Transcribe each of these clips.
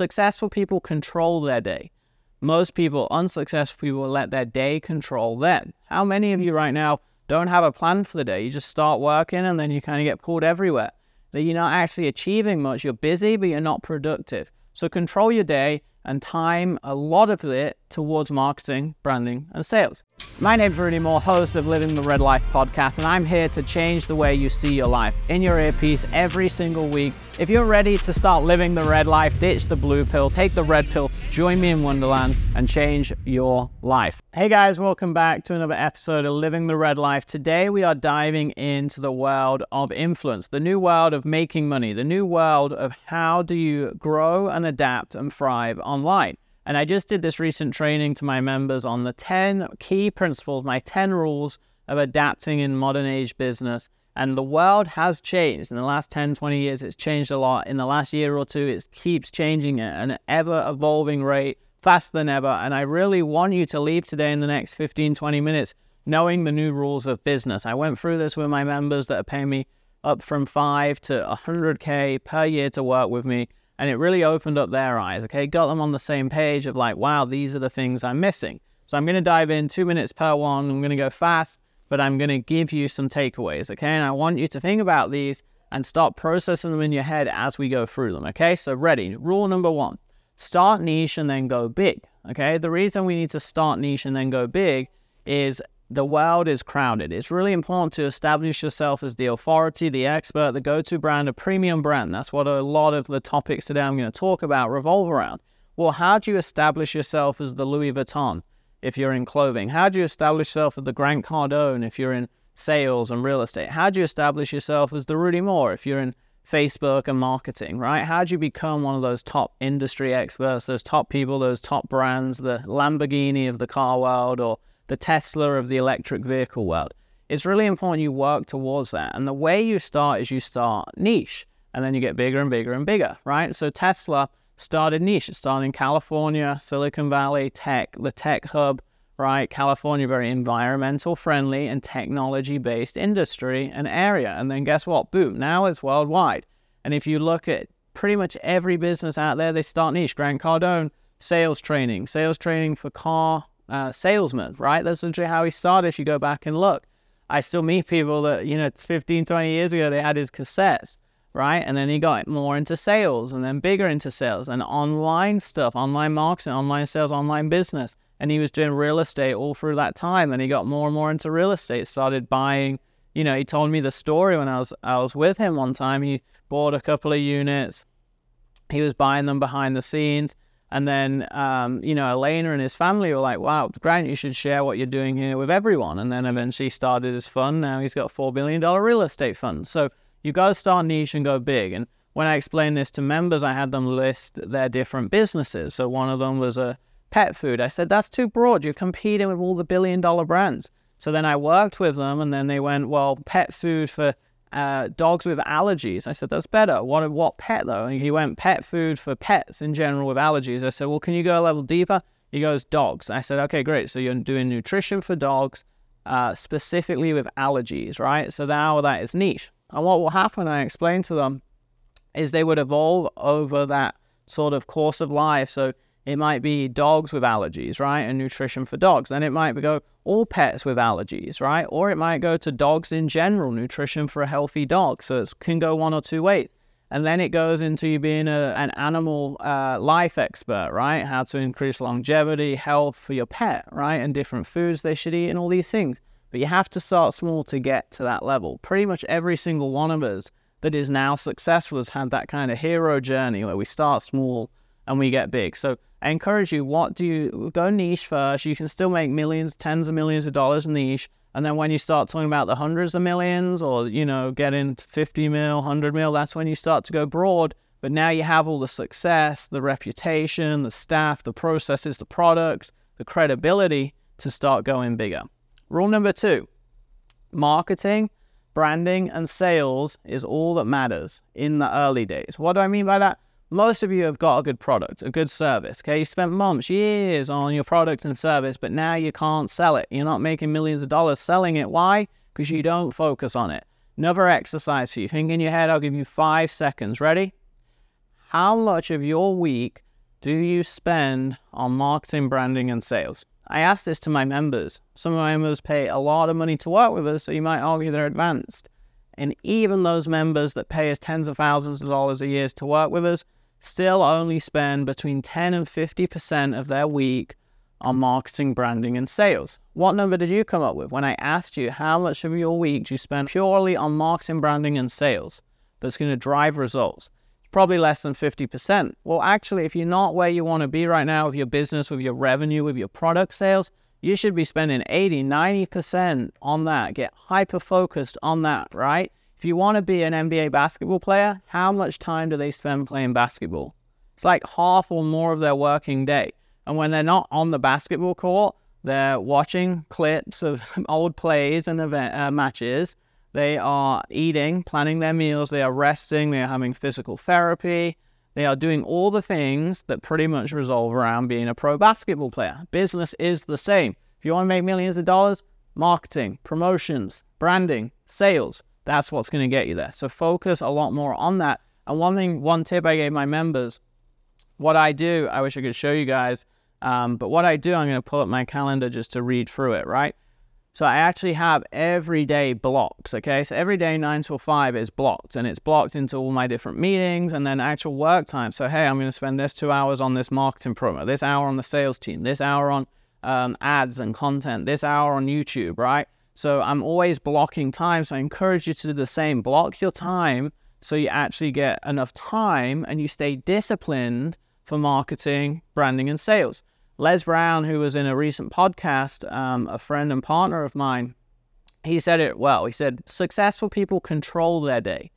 Successful people control their day. Most people, unsuccessful people, let their day control them. How many of you right now don't have a plan for the day? You just start working and then you kind of get pulled everywhere. That you're not actually achieving much. You're busy, but you're not productive. So control your day and time a lot of it towards marketing, branding, and sales. My name's Rudy Mawer, host of Living the Red Life podcast, and I'm here to change the way you see your life in your earpiece every single week. If you're ready to start living the red life, ditch the blue pill, take the red pill, join me in Wonderland, and change your life. Hey guys, welcome back to another episode of Living the Red Life. Today we are diving into the world of influence, the new world of making money, the new world of how do you grow and adapt and thrive online. And I just did this recent training to my members on the 10 key principles, my 10 rules of adapting in modern age business. And the world has changed in the last 10, 20 years. It's changed a lot. In the last year or two, it keeps changing at an ever evolving rate, faster than ever. And I really want you to leave today in the next 15, 20 minutes knowing the new rules of business. I went through this with my members that are paying me up from 5 to 100K per year to work with me and it really opened up their eyes, okay? Got them on the same page of like, wow, these are the things I'm missing. So I'm going to dive in two minutes per one. I'm going to go fast, but I'm going to give you some takeaways, okay? And I want you to think about these and start processing them in your head as we go through them, okay? So, ready. Rule number one start niche and then go big, okay? The reason we need to start niche and then go big is the world is crowded. It's really important to establish yourself as the authority, the expert, the go to brand, a premium brand. That's what a lot of the topics today I'm going to talk about revolve around. Well, how do you establish yourself as the Louis Vuitton if you're in clothing? How do you establish yourself as the Grant Cardone if you're in sales and real estate? How do you establish yourself as the Rudy Mawer if you're in Facebook and marketing, right? How do you become one of those top industry experts, those top people, those top brands, the Lamborghini of the car world or the Tesla of the electric vehicle world. It's really important you work towards that. And the way you start is you start niche and then you get bigger and bigger and bigger, right? So Tesla started niche. It started in California, Silicon Valley, tech, the tech hub, right? California, very environmental friendly and technology based industry and area. And then guess what? Boom, now it's worldwide. And if you look at pretty much every business out there, they start niche. Grant Cardone, sales training, sales training for car uh, salesman, right? That's literally how he started. If you go back and look, I still meet people that, you know, 15, 20 years ago, they had his cassettes, right? And then he got more into sales and then bigger into sales and online stuff, online marketing, online sales, online business. And he was doing real estate all through that time. And he got more and more into real estate, started buying, you know, he told me the story when I was I was with him one time. He bought a couple of units. He was buying them behind the scenes and then, um, you know, Elena and his family were like, wow, Grant, you should share what you're doing here with everyone. And then eventually started his fund. Now he's got a $4 billion real estate fund. So you've got to start niche and go big. And when I explained this to members, I had them list their different businesses. So one of them was a pet food. I said, that's too broad. You're competing with all the billion dollar brands. So then I worked with them and then they went, well, pet food for uh, dogs with allergies. I said, that's better. What, what pet though? And he went, pet food for pets in general with allergies. I said, well, can you go a level deeper? He goes, dogs. I said, okay, great. So you're doing nutrition for dogs, uh, specifically with allergies, right? So now that is niche. And what will happen, I explained to them, is they would evolve over that sort of course of life. So it might be dogs with allergies, right? And nutrition for dogs. Then it might go all pets with allergies, right? Or it might go to dogs in general, nutrition for a healthy dog. So it can go one or two ways. And then it goes into you being a, an animal uh, life expert, right? How to increase longevity, health for your pet, right? And different foods they should eat and all these things. But you have to start small to get to that level. Pretty much every single one of us that is now successful has had that kind of hero journey where we start small and we get big. So I encourage you, what do you go niche first? You can still make millions, tens of millions of dollars in niche. And then when you start talking about the hundreds of millions or, you know, get into 50 mil, 100 mil, that's when you start to go broad. But now you have all the success, the reputation, the staff, the processes, the products, the credibility to start going bigger. Rule number two marketing, branding, and sales is all that matters in the early days. What do I mean by that? Most of you have got a good product, a good service. Okay, you spent months, years on your product and service, but now you can't sell it. You're not making millions of dollars selling it. Why? Because you don't focus on it. Another exercise for you. Think in your head, I'll give you five seconds. Ready? How much of your week do you spend on marketing, branding, and sales? I ask this to my members. Some of my members pay a lot of money to work with us, so you might argue they're advanced. And even those members that pay us tens of thousands of dollars a year to work with us still only spend between 10 and 50% of their week on marketing, branding, and sales. What number did you come up with when I asked you how much of your week do you spend purely on marketing, branding, and sales that's going to drive results? It's probably less than 50%. Well, actually, if you're not where you want to be right now with your business, with your revenue, with your product sales, you should be spending 80, 90% on that. Get hyper focused on that, right? If you want to be an NBA basketball player, how much time do they spend playing basketball? It's like half or more of their working day. And when they're not on the basketball court, they're watching clips of old plays and event, uh, matches. They are eating, planning their meals. They are resting. They are having physical therapy. They are doing all the things that pretty much resolve around being a pro basketball player. Business is the same. If you want to make millions of dollars, marketing, promotions, branding, sales, that's what's going to get you there. So focus a lot more on that. And one thing, one tip I gave my members, what I do, I wish I could show you guys, um, but what I do, I'm going to pull up my calendar just to read through it, right? So I actually have everyday blocks, okay? So every day 9 till 5 is blocked and it's blocked into all my different meetings and then actual work time. So, hey, I'm going to spend this two hours on this marketing promo, this hour on the sales team, this hour on um, ads and content, this hour on YouTube, right? So I'm always blocking time. So I encourage you to do the same. Block your time so you actually get enough time and you stay disciplined for marketing, branding, and sales. Les Brown, who was in a recent podcast, um, a friend and partner of mine, he said it well. He said, Successful people control their day.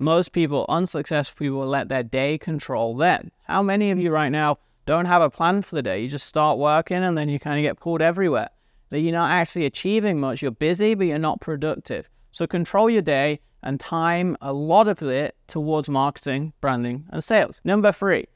Most people, unsuccessful people, let their day control them. How many of you right now don't have a plan for the day? You just start working and then you kind of get pulled everywhere that you're not actually achieving much. You're busy, but you're not productive. So control your day and time a lot of it towards marketing, branding, and sales. Number three,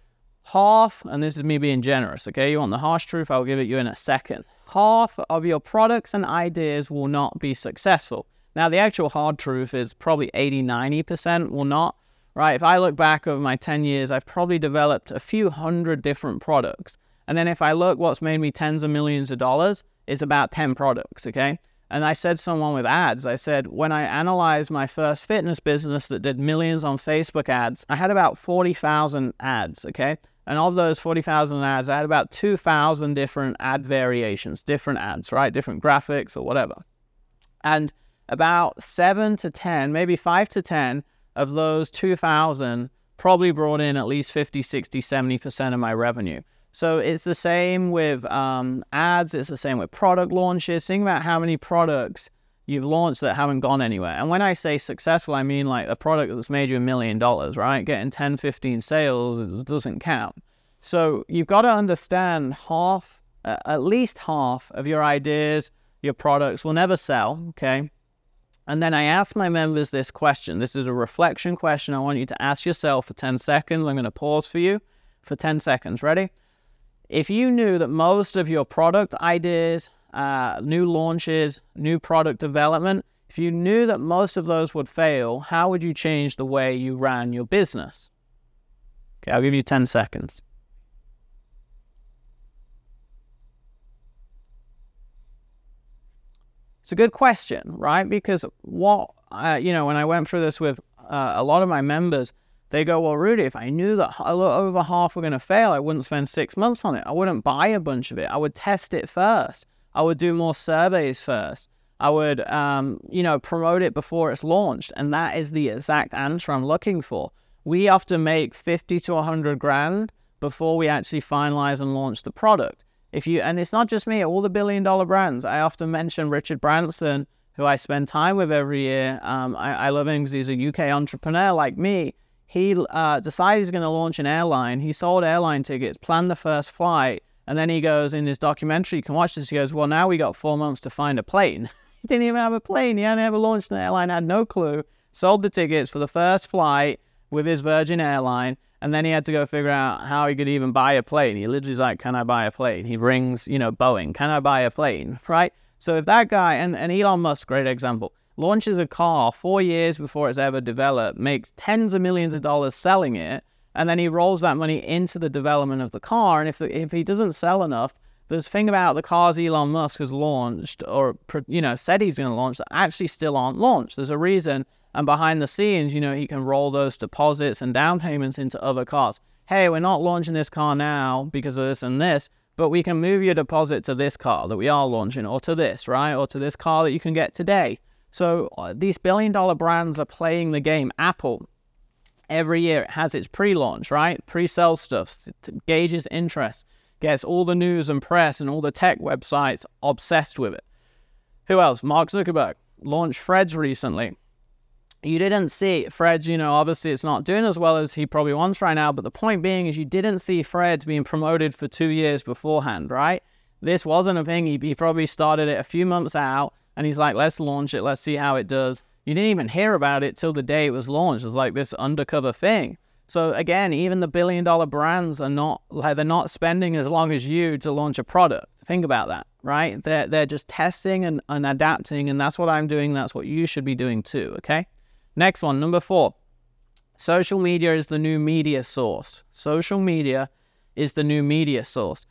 half, and this is me being generous, okay? You want the harsh truth? I'll give it you in a second. Half of your products and ideas will not be successful. Now, the actual hard truth is probably 80, 90% will not, right? If I look back over my 10 years, I've probably developed a few hundred different products. And then if I look what's made me tens of millions of dollars, is about 10 products, okay? And I said someone with ads, I said, when I analyzed my first fitness business that did millions on Facebook ads, I had about 40,000 ads, okay? And of those 40,000 ads, I had about 2,000 different ad variations, different ads, right? Different graphics or whatever. And about seven to 10, maybe five to 10 of those 2,000 probably brought in at least 50, 60, 70% of my revenue. So it's the same with um, ads, it's the same with product launches. Think about how many products you've launched that haven't gone anywhere. And when I say successful, I mean like a product that's made you a million dollars, right? Getting 10, 15 sales doesn't count. So you've got to understand half, at least half of your ideas, your products will never sell, okay? And then I ask my members this question. This is a reflection question I want you to ask yourself for 10 seconds. I'm going to pause for you for 10 seconds. Ready? If you knew that most of your product ideas, uh, new launches, new product development, if you knew that most of those would fail, how would you change the way you ran your business? Okay, I'll give you 10 seconds. It's a good question, right? Because what, uh, you know, when I went through this with uh, a lot of my members, they go, Well, Rudy, if I knew that over half were going to fail, I wouldn't spend six months on it. I wouldn't buy a bunch of it. I would test it first. I would do more surveys first. I would, um, you know, promote it before it's launched. And that is the exact answer I'm looking for. We have to make 50 to 100 grand before we actually finalize and launch the product. If you, and it's not just me, all the billion dollar brands. I often mention Richard Branson, who I spend time with every year. Um, I, I love him because he's a UK entrepreneur like me he uh, decided he's going to launch an airline. He sold airline tickets, planned the first flight, and then he goes in his documentary. You can watch this. He goes, "Well, now we got four months to find a plane." he didn't even have a plane. He hadn't ever launched an airline. Had no clue. Sold the tickets for the first flight with his Virgin airline, and then he had to go figure out how he could even buy a plane. He literally's like, "Can I buy a plane?" He rings, you know, Boeing. Can I buy a plane? Right. So if that guy and, and Elon Musk, great example launches a car four years before it's ever developed, makes tens of millions of dollars selling it, and then he rolls that money into the development of the car. And if the, if he doesn't sell enough, there's thing about the cars Elon Musk has launched or you know said he's going to launch that actually still aren't launched. There's a reason, and behind the scenes, you know, he can roll those deposits and down payments into other cars. Hey, we're not launching this car now because of this and this, but we can move your deposit to this car that we are launching, or to this, right, or to this car that you can get today. So uh, these billion dollar brands are playing the game. Apple, every year it has its pre-launch, right? Pre-sale stuff, gauges interest gets all the news and press and all the tech websites obsessed with it. Who else? Mark Zuckerberg launched Threads recently. You didn't see Threads, you know, obviously it's not doing as well as he probably wants right now, but the point being is you didn't see Threads being promoted for two years beforehand, right? This wasn't a thing. He probably started it a few months out and he's like, let's launch it, let's see how it does. You didn't even hear about it till the day it was launched. It was like this undercover thing. So again, even the billion dollar brands are not they're not spending as long as you to launch a product. Think about that, right? They're they're just testing and, and adapting, and that's what I'm doing. That's what you should be doing too. Okay. Next one, number four. Social media is the new media source. Social media is the new media source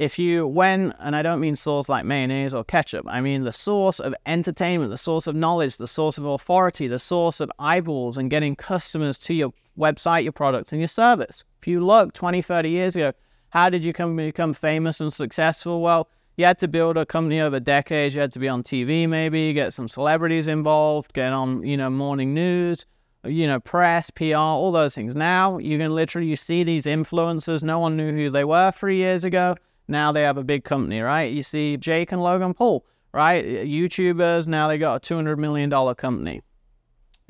if you when and i don't mean source like mayonnaise or ketchup i mean the source of entertainment the source of knowledge the source of authority the source of eyeballs and getting customers to your website your product and your service if you look 20 30 years ago how did you come become famous and successful well you had to build a company over decades you had to be on tv maybe get some celebrities involved get on you know morning news you know, press, PR, all those things. Now you can literally you see these influencers. No one knew who they were three years ago. Now they have a big company, right? You see Jake and Logan Paul, right? YouTubers, now they got a $200 million company.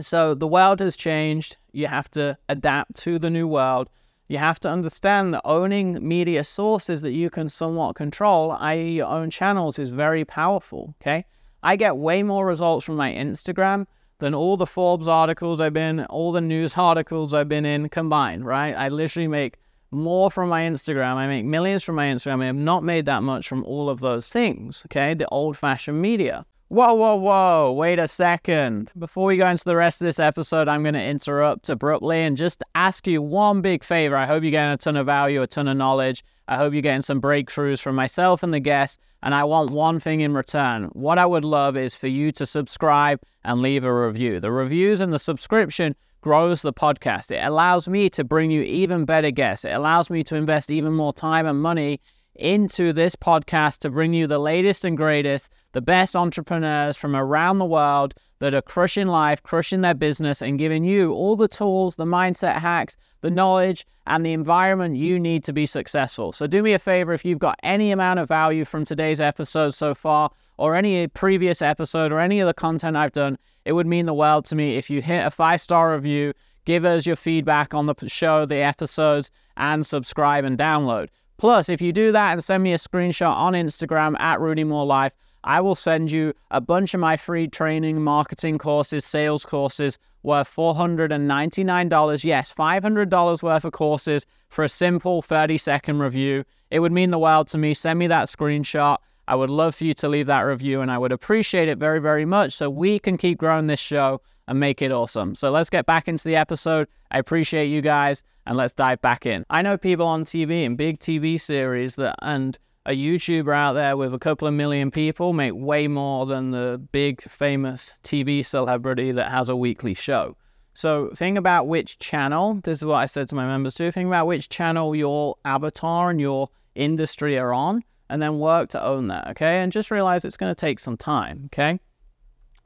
So the world has changed. You have to adapt to the new world. You have to understand that owning media sources that you can somewhat control, i.e., your own channels, is very powerful. Okay. I get way more results from my Instagram than all the Forbes articles I've been, all the news articles I've been in combined, right? I literally make more from my Instagram. I make millions from my Instagram. I have not made that much from all of those things, okay? The old fashioned media. Whoa, whoa, whoa, wait a second. Before we go into the rest of this episode, I'm going to interrupt abruptly and just ask you one big favor. I hope you're getting a ton of value, a ton of knowledge. I hope you're getting some breakthroughs from myself and the guests. And I want one thing in return. What I would love is for you to subscribe and leave a review. The reviews and the subscription grows the podcast. It allows me to bring you even better guests. It allows me to invest even more time and money into this podcast to bring you the latest and greatest, the best entrepreneurs from around the world that are crushing life, crushing their business, and giving you all the tools, the mindset hacks, the knowledge, and the environment you need to be successful. So, do me a favor if you've got any amount of value from today's episode so far, or any previous episode, or any of the content I've done, it would mean the world to me if you hit a five star review, give us your feedback on the show, the episodes, and subscribe and download. Plus, if you do that and send me a screenshot on Instagram at Rudy Mawer Life, I will send you a bunch of my free training, marketing courses, sales courses worth $499. Yes, $500 worth of courses for a simple 30 second review. It would mean the world to me. Send me that screenshot. I would love for you to leave that review and I would appreciate it very, very much so we can keep growing this show and make it awesome. So let's get back into the episode. I appreciate you guys and let's dive back in. I know people on TV and big TV series that and a YouTuber out there with a couple of million people make way more than the big famous TV celebrity that has a weekly show. So think about which channel, this is what I said to my members too, think about which channel your avatar and your industry are on and then work to own that, okay? And just realize it's going to take some time, okay?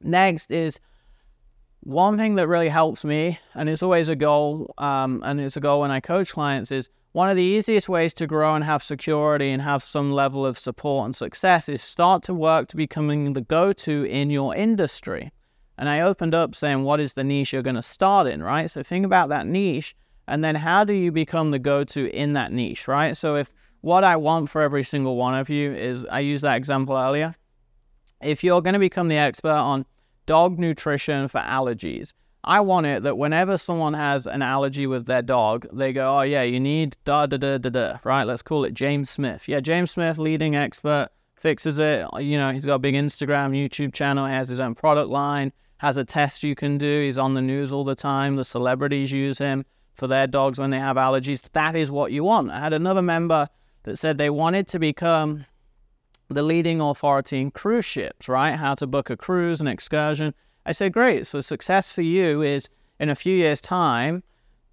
Next is one thing that really helps me, and it's always a goal, um, and it's a goal when I coach clients, is one of the easiest ways to grow and have security and have some level of support and success is start to work to becoming the go to in your industry. And I opened up saying, what is the niche you're going to start in, right? So think about that niche, and then how do you become the go to in that niche, right? So if what I want for every single one of you is I used that example earlier. If you're going to become the expert on dog nutrition for allergies, I want it that whenever someone has an allergy with their dog, they go, oh, yeah, you need da da da da da, right? Let's call it James Smith. Yeah, James Smith, leading expert, fixes it. You know, he's got a big Instagram, YouTube channel, has his own product line, has a test you can do. He's on the news all the time. The celebrities use him. for their dogs when they have allergies. That is what you want. I had another member that said they wanted to become the leading authority in cruise ships, right? How to book a cruise, an excursion. I said, great. So success for you is in a few years' time,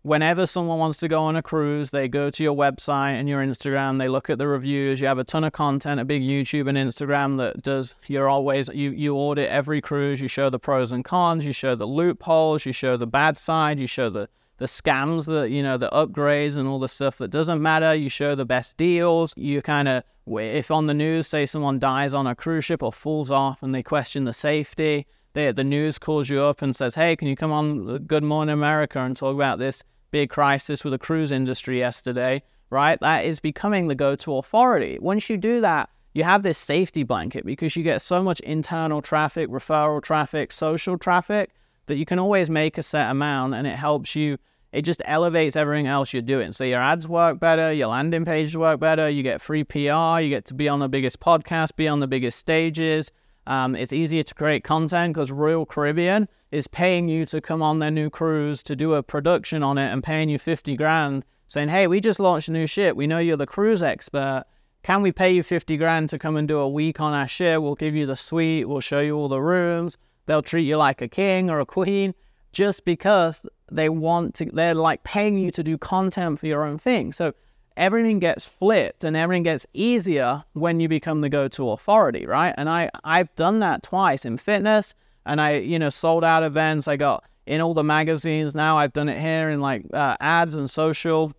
whenever someone wants to go on a cruise, they go to your website and your Instagram, they look at the reviews, you have a ton of content, a big YouTube and Instagram that does you're always you you audit every cruise, you show the pros and cons, you show the loopholes, you show the bad side, you show the the scams, the you know the upgrades and all the stuff that doesn't matter. You show the best deals. You kind of if on the news say someone dies on a cruise ship or falls off and they question the safety, they, the news calls you up and says, "Hey, can you come on uh, Good Morning America and talk about this big crisis with the cruise industry yesterday?" Right? That is becoming the go-to authority. Once you do that, you have this safety blanket because you get so much internal traffic, referral traffic, social traffic that you can always make a set amount and it helps you it just elevates everything else you're doing. So your ads work better, your landing pages work better, you get free PR, you get to be on the biggest podcast, be on the biggest stages. Um, it's easier to create content because Royal Caribbean is paying you to come on their new cruise to do a production on it and paying you 50 grand, saying, Hey, we just launched a new ship. We know you're the cruise expert. Can we pay you 50 grand to come and do a week on our ship? We'll give you the suite, we'll show you all the rooms. They'll treat you like a king or a queen just because they want to, they're like paying you to do content for your own thing. So everything gets flipped and everything gets easier when you become the go-to authority, right? And I, I've done that twice in fitness and I, you know, sold out events. I got in all the magazines. Now I've done it here in like uh, ads and social.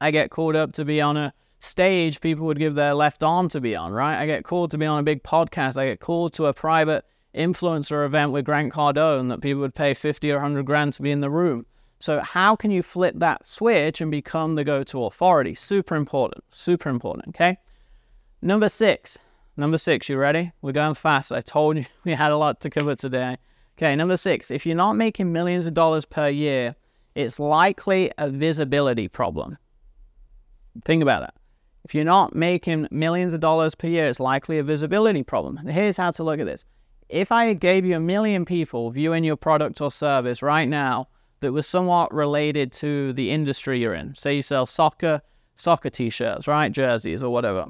I get called up to be on a stage people would give their left arm to be on, right? I get called to be on a big podcast. I get called to a private influencer event with Grant Cardone that people would pay 50 or 100 grand to be in the room. So, how can you flip that switch and become the go to authority? Super important, super important, okay? Number six. Number six, you ready? We're going fast. I told you we had a lot to cover today. Okay, number six. If you're not making millions of dollars per year, it's likely a visibility problem. Think about that. If you're not making millions of dollars per year, it's likely a visibility problem. Here's how to look at this if I gave you a million people viewing your product or service right now that was somewhat related to the industry you're in, say you sell soccer, soccer t-shirts, right, jerseys or whatever.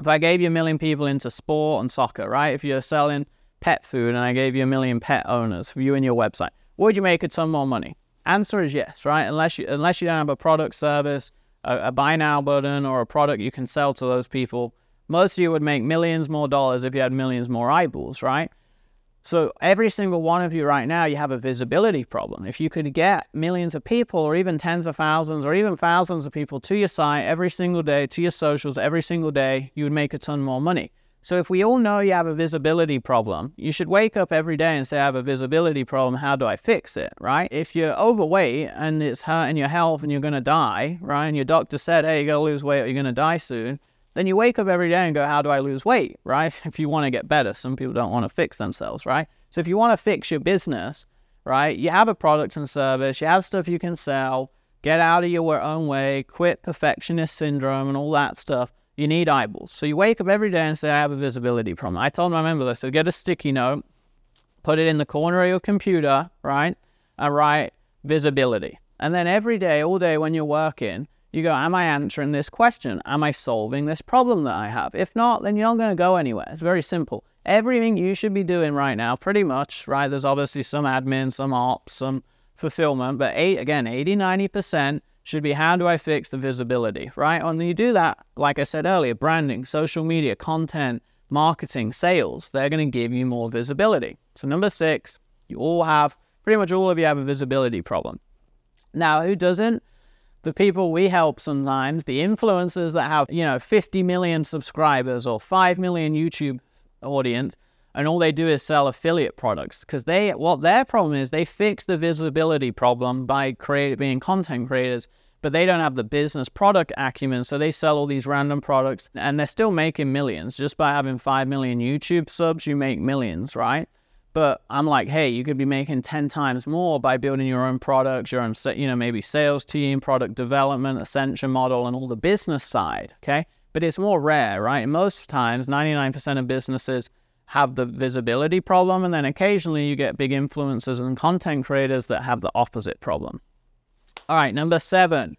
If I gave you a million people into sport and soccer, right, if you're selling pet food and I gave you a million pet owners viewing your website, would you make a ton more money? Answer is yes, right? Unless you unless you don't have a product service, a, a buy now button, or a product you can sell to those people most of you would make millions more dollars if you had millions more eyeballs, right? So every single one of you right now, you have a visibility problem. If you could get millions of people or even tens of thousands or even thousands of people to your site every single day, to your socials every single day, you would make a ton more money. So if we all know you have a visibility problem, you should wake up every day and say, I have a visibility problem. How do I fix it? Right? If you're overweight and it's hurting your health and you're going to die, right? And your doctor said, hey, you got to lose weight or you're going to die soon then you wake up every day and go, How do I lose weight? Right? If you want to get better, some people don't want to fix themselves, right? So if you want to fix your business, right, you have a product and service, you have stuff you can sell, get out of your own way, quit perfectionist syndrome and all that stuff. You need eyeballs. So you wake up every day and say, I have a visibility problem. I told my member this. So get a sticky note, put it in the corner of your computer, right? And write visibility. And then every day, all day when you're working, you go, Am I answering this question? Am I solving this problem that I have? If not, then you're not going to go anywhere. It's very simple. Everything you should be doing right now, pretty much, right? There's obviously some admin, some ops, some fulfillment, but eight, again, 80, 90% should be how do I fix the visibility, right? And you do that, like I said earlier, branding, social media, content, marketing, sales, they're going to give you more visibility. So, number six, you all have, pretty much all of you have a visibility problem. Now, who doesn't? The people we help sometimes, the influencers that have, you know, 50 million subscribers or 5 million YouTube audience, and all they do is sell affiliate products. Because they what their problem is they fix the visibility problem by create, being content creators but they don't have the business product acumen so they sell all these random products and they're still making millions. Just by having 5 million youtube subs you make millions right but I'm like, hey, you could be making 10 times more by building your own products, your own, you know, maybe sales team, product development, ascension model, and all the business side. Okay. But it's more rare, right? Most times, 99% of businesses have the visibility problem. And then occasionally you get big influencers and content creators that have the opposite problem. All right, number seven.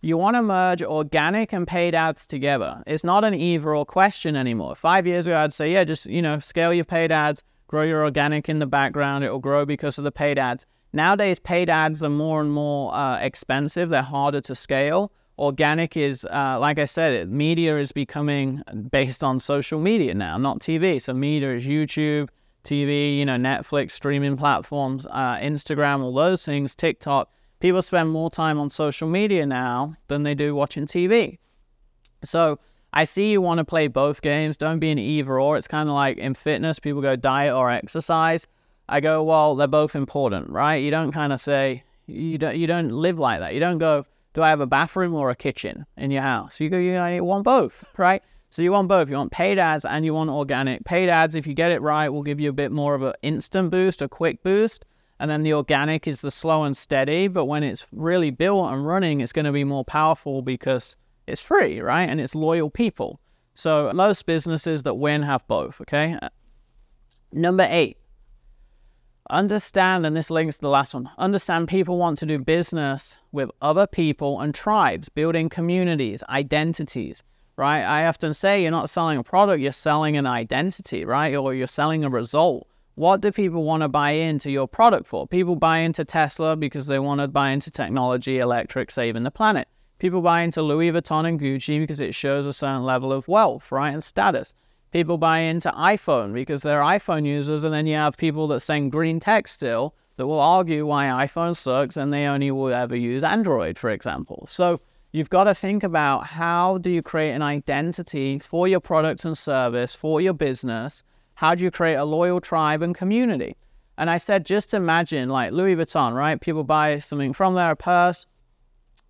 You want to merge organic and paid ads together. It's not an either or question anymore. Five years ago, I'd say, yeah, just, you know, scale your paid ads, grow your organic in the background. It will grow because of the paid ads. Nowadays, paid ads are more and more uh, expensive. They're harder to scale. Organic is, uh, like I said, media is becoming based on social media now, not TV. So media is YouTube, TV, you know, Netflix, streaming platforms, uh, Instagram, all those things, TikTok. People spend more time on social media now than they do watching TV. So I see you want to play both games. Don't be an either or. It's kind of like in fitness, people go diet or exercise. I go, well, they're both important, right? You don't kind of say you don't you don't live like that. You don't go, do I have a bathroom or a kitchen in your house? You go, you want both, right? So you want both. You want paid ads and you want organic. Paid ads, if you get it right, will give you a bit more of an instant boost, a quick boost. And then the organic is the slow and steady. But when it's really built and running, it's going to be more powerful because it's free, right? And it's loyal people. So most businesses that win have both, okay? Number eight, understand, and this links to the last one understand people want to do business with other people and tribes, building communities, identities, right? I often say you're not selling a product, you're selling an identity, right? Or you're selling a result. What do people want to buy into your product for? People buy into Tesla because they want to buy into technology, electric, saving the planet. People buy into Louis Vuitton and Gucci because it shows a certain level of wealth, right? And status. People buy into iPhone because they're iPhone users, and then you have people that send green text still that will argue why iPhone sucks and they only will ever use Android, for example. So you've got to think about how do you create an identity for your product and service, for your business? How do you create a loyal tribe and community? And I said, just imagine like Louis Vuitton, right? People buy something from their purse.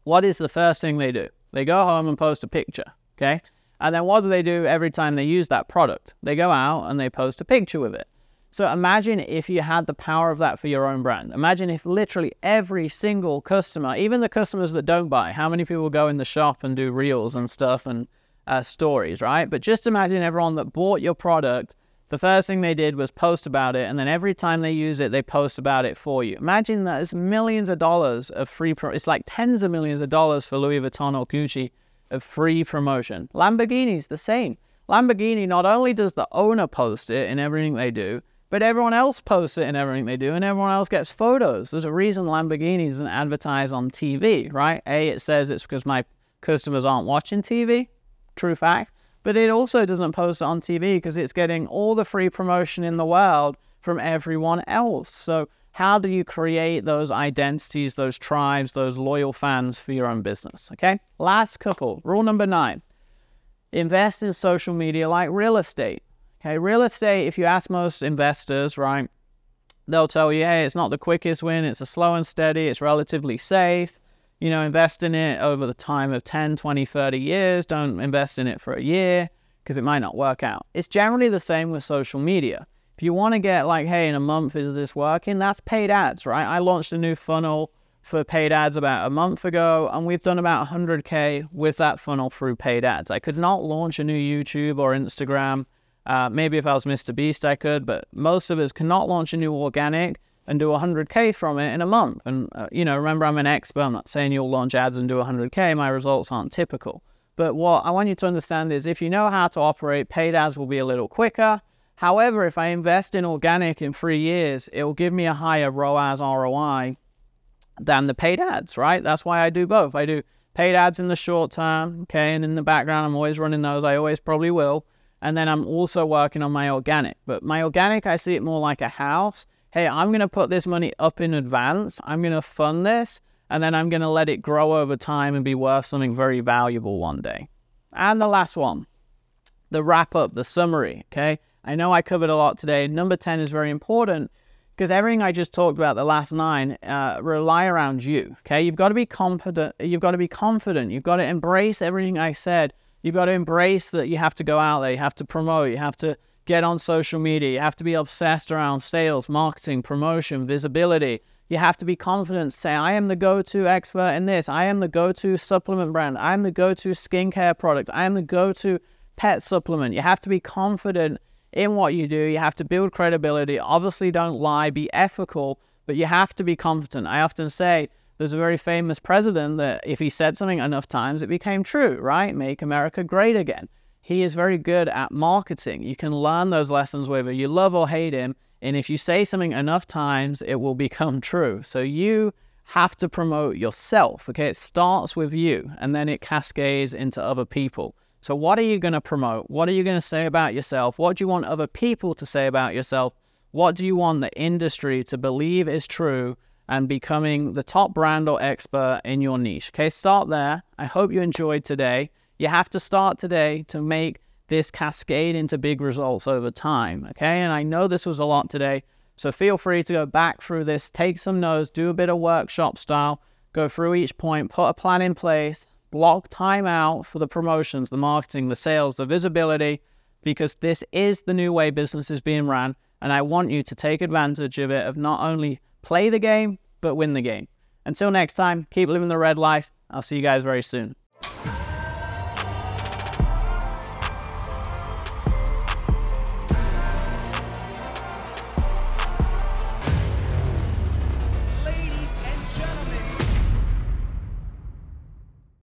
What is the first thing they do? They go home and post a picture, okay? And then what do they do every time they use that product? They go out and they post a picture with it. So imagine if you had the power of that for your own brand. Imagine if literally every single customer, even the customers that don't buy, how many people go in the shop and do reels and stuff and uh, stories, right? But just imagine everyone that bought your product, the first thing they did was post about it, and then every time they use it, they post about it for you. Imagine that it's millions of dollars of free, pro- it's like tens of millions of dollars for Louis Vuitton or Gucci of free promotion. Lamborghini's the same. Lamborghini not only does the owner post it in everything they do, but everyone else posts it in everything they do, and everyone else gets photos. There's a reason Lamborghini doesn't advertise on TV, right? A, it says it's because my customers aren't watching TV, true fact. But it also doesn't post on TV because it's getting all the free promotion in the world from everyone else. So how do you create those identities, those tribes, those loyal fans for your own business? Okay. Last couple. Rule number nine invest in social media like real estate. Okay. Real estate, if you ask most investors, right, they'll tell you, hey, it's not the quickest win, it's a slow and steady, it's relatively safe. You know, invest in it over the time of 10, 20, 30 years. Don't invest in it for a year because it might not work out. It's generally the same with social media. If you want to get like, hey, in a month, is this working? That's paid ads, right? I launched a new funnel for paid ads about a month ago, and we've done about 100K with that funnel through paid ads. I could not launch a new YouTube or Instagram. Uh, maybe if I was Mr. Beast, I could, but most of us cannot launch a new organic and do 100K from it in a month. And, uh, you know, remember, I'm an expert. I'm not saying you'll launch ads and do 100K. My results aren't typical. But what I want you to understand is if you know how to operate, paid ads will be a little quicker. However, if I invest in organic in three years, it will give me a higher ROAS ROI than the paid ads, right? That's why I do both. I do paid ads in the short term, okay, and in the background, I'm always running those. I always probably will. And then I'm also working on my organic. But my organic, I see it more like a house. Hey, I'm going to put this money up in advance. I'm going to fund this, and then I'm going to let it grow over time and be worth something very valuable one day. And the last one, the wrap up, the summary, okay? I know I covered a lot today. Number 10 is very important because everything I just talked about, the last nine, uh, rely around you. Okay, you've got to be confident. You've got to be confident. You've got to embrace everything I said. You've got to embrace that you have to go out there. You have to promote. You have to get on social media. You have to be obsessed around sales, marketing, promotion, visibility. You have to be confident. Say, I am the go-to expert in this. I am the go-to supplement brand. I am the go-to skincare product. I am the go-to pet supplement. You have to be confident in what you do. You have to build credibility. Obviously, don't lie, be ethical, but you have to be confident. I often say, there's a very famous president that if he said something enough times, it became true, right? Make America great again. He is very good at marketing. You can learn those lessons whether you love or hate him. And if you say something enough times, it will become true. So you have to promote yourself. Okay. It starts with you and then it cascades into other people. So, what are you going to promote? What are you going to say about yourself? What do you want other people to say about yourself? What do you want the industry to believe is true and becoming the top brand or expert in your niche. Okay, start there. I hope you enjoyed today. You have to start today to make this cascade into big results over time. Okay, and I know this was a lot today, so feel free to go back through this, take some notes, do a bit of workshop style, go through each point, put a plan in place, block time out for the promotions, the marketing, the sales, the visibility, because this is the new way business is being ran. And I want you to take advantage of it, of not only play the game, but win the game. Until next time, keep living the red life. I'll see you guys very soon.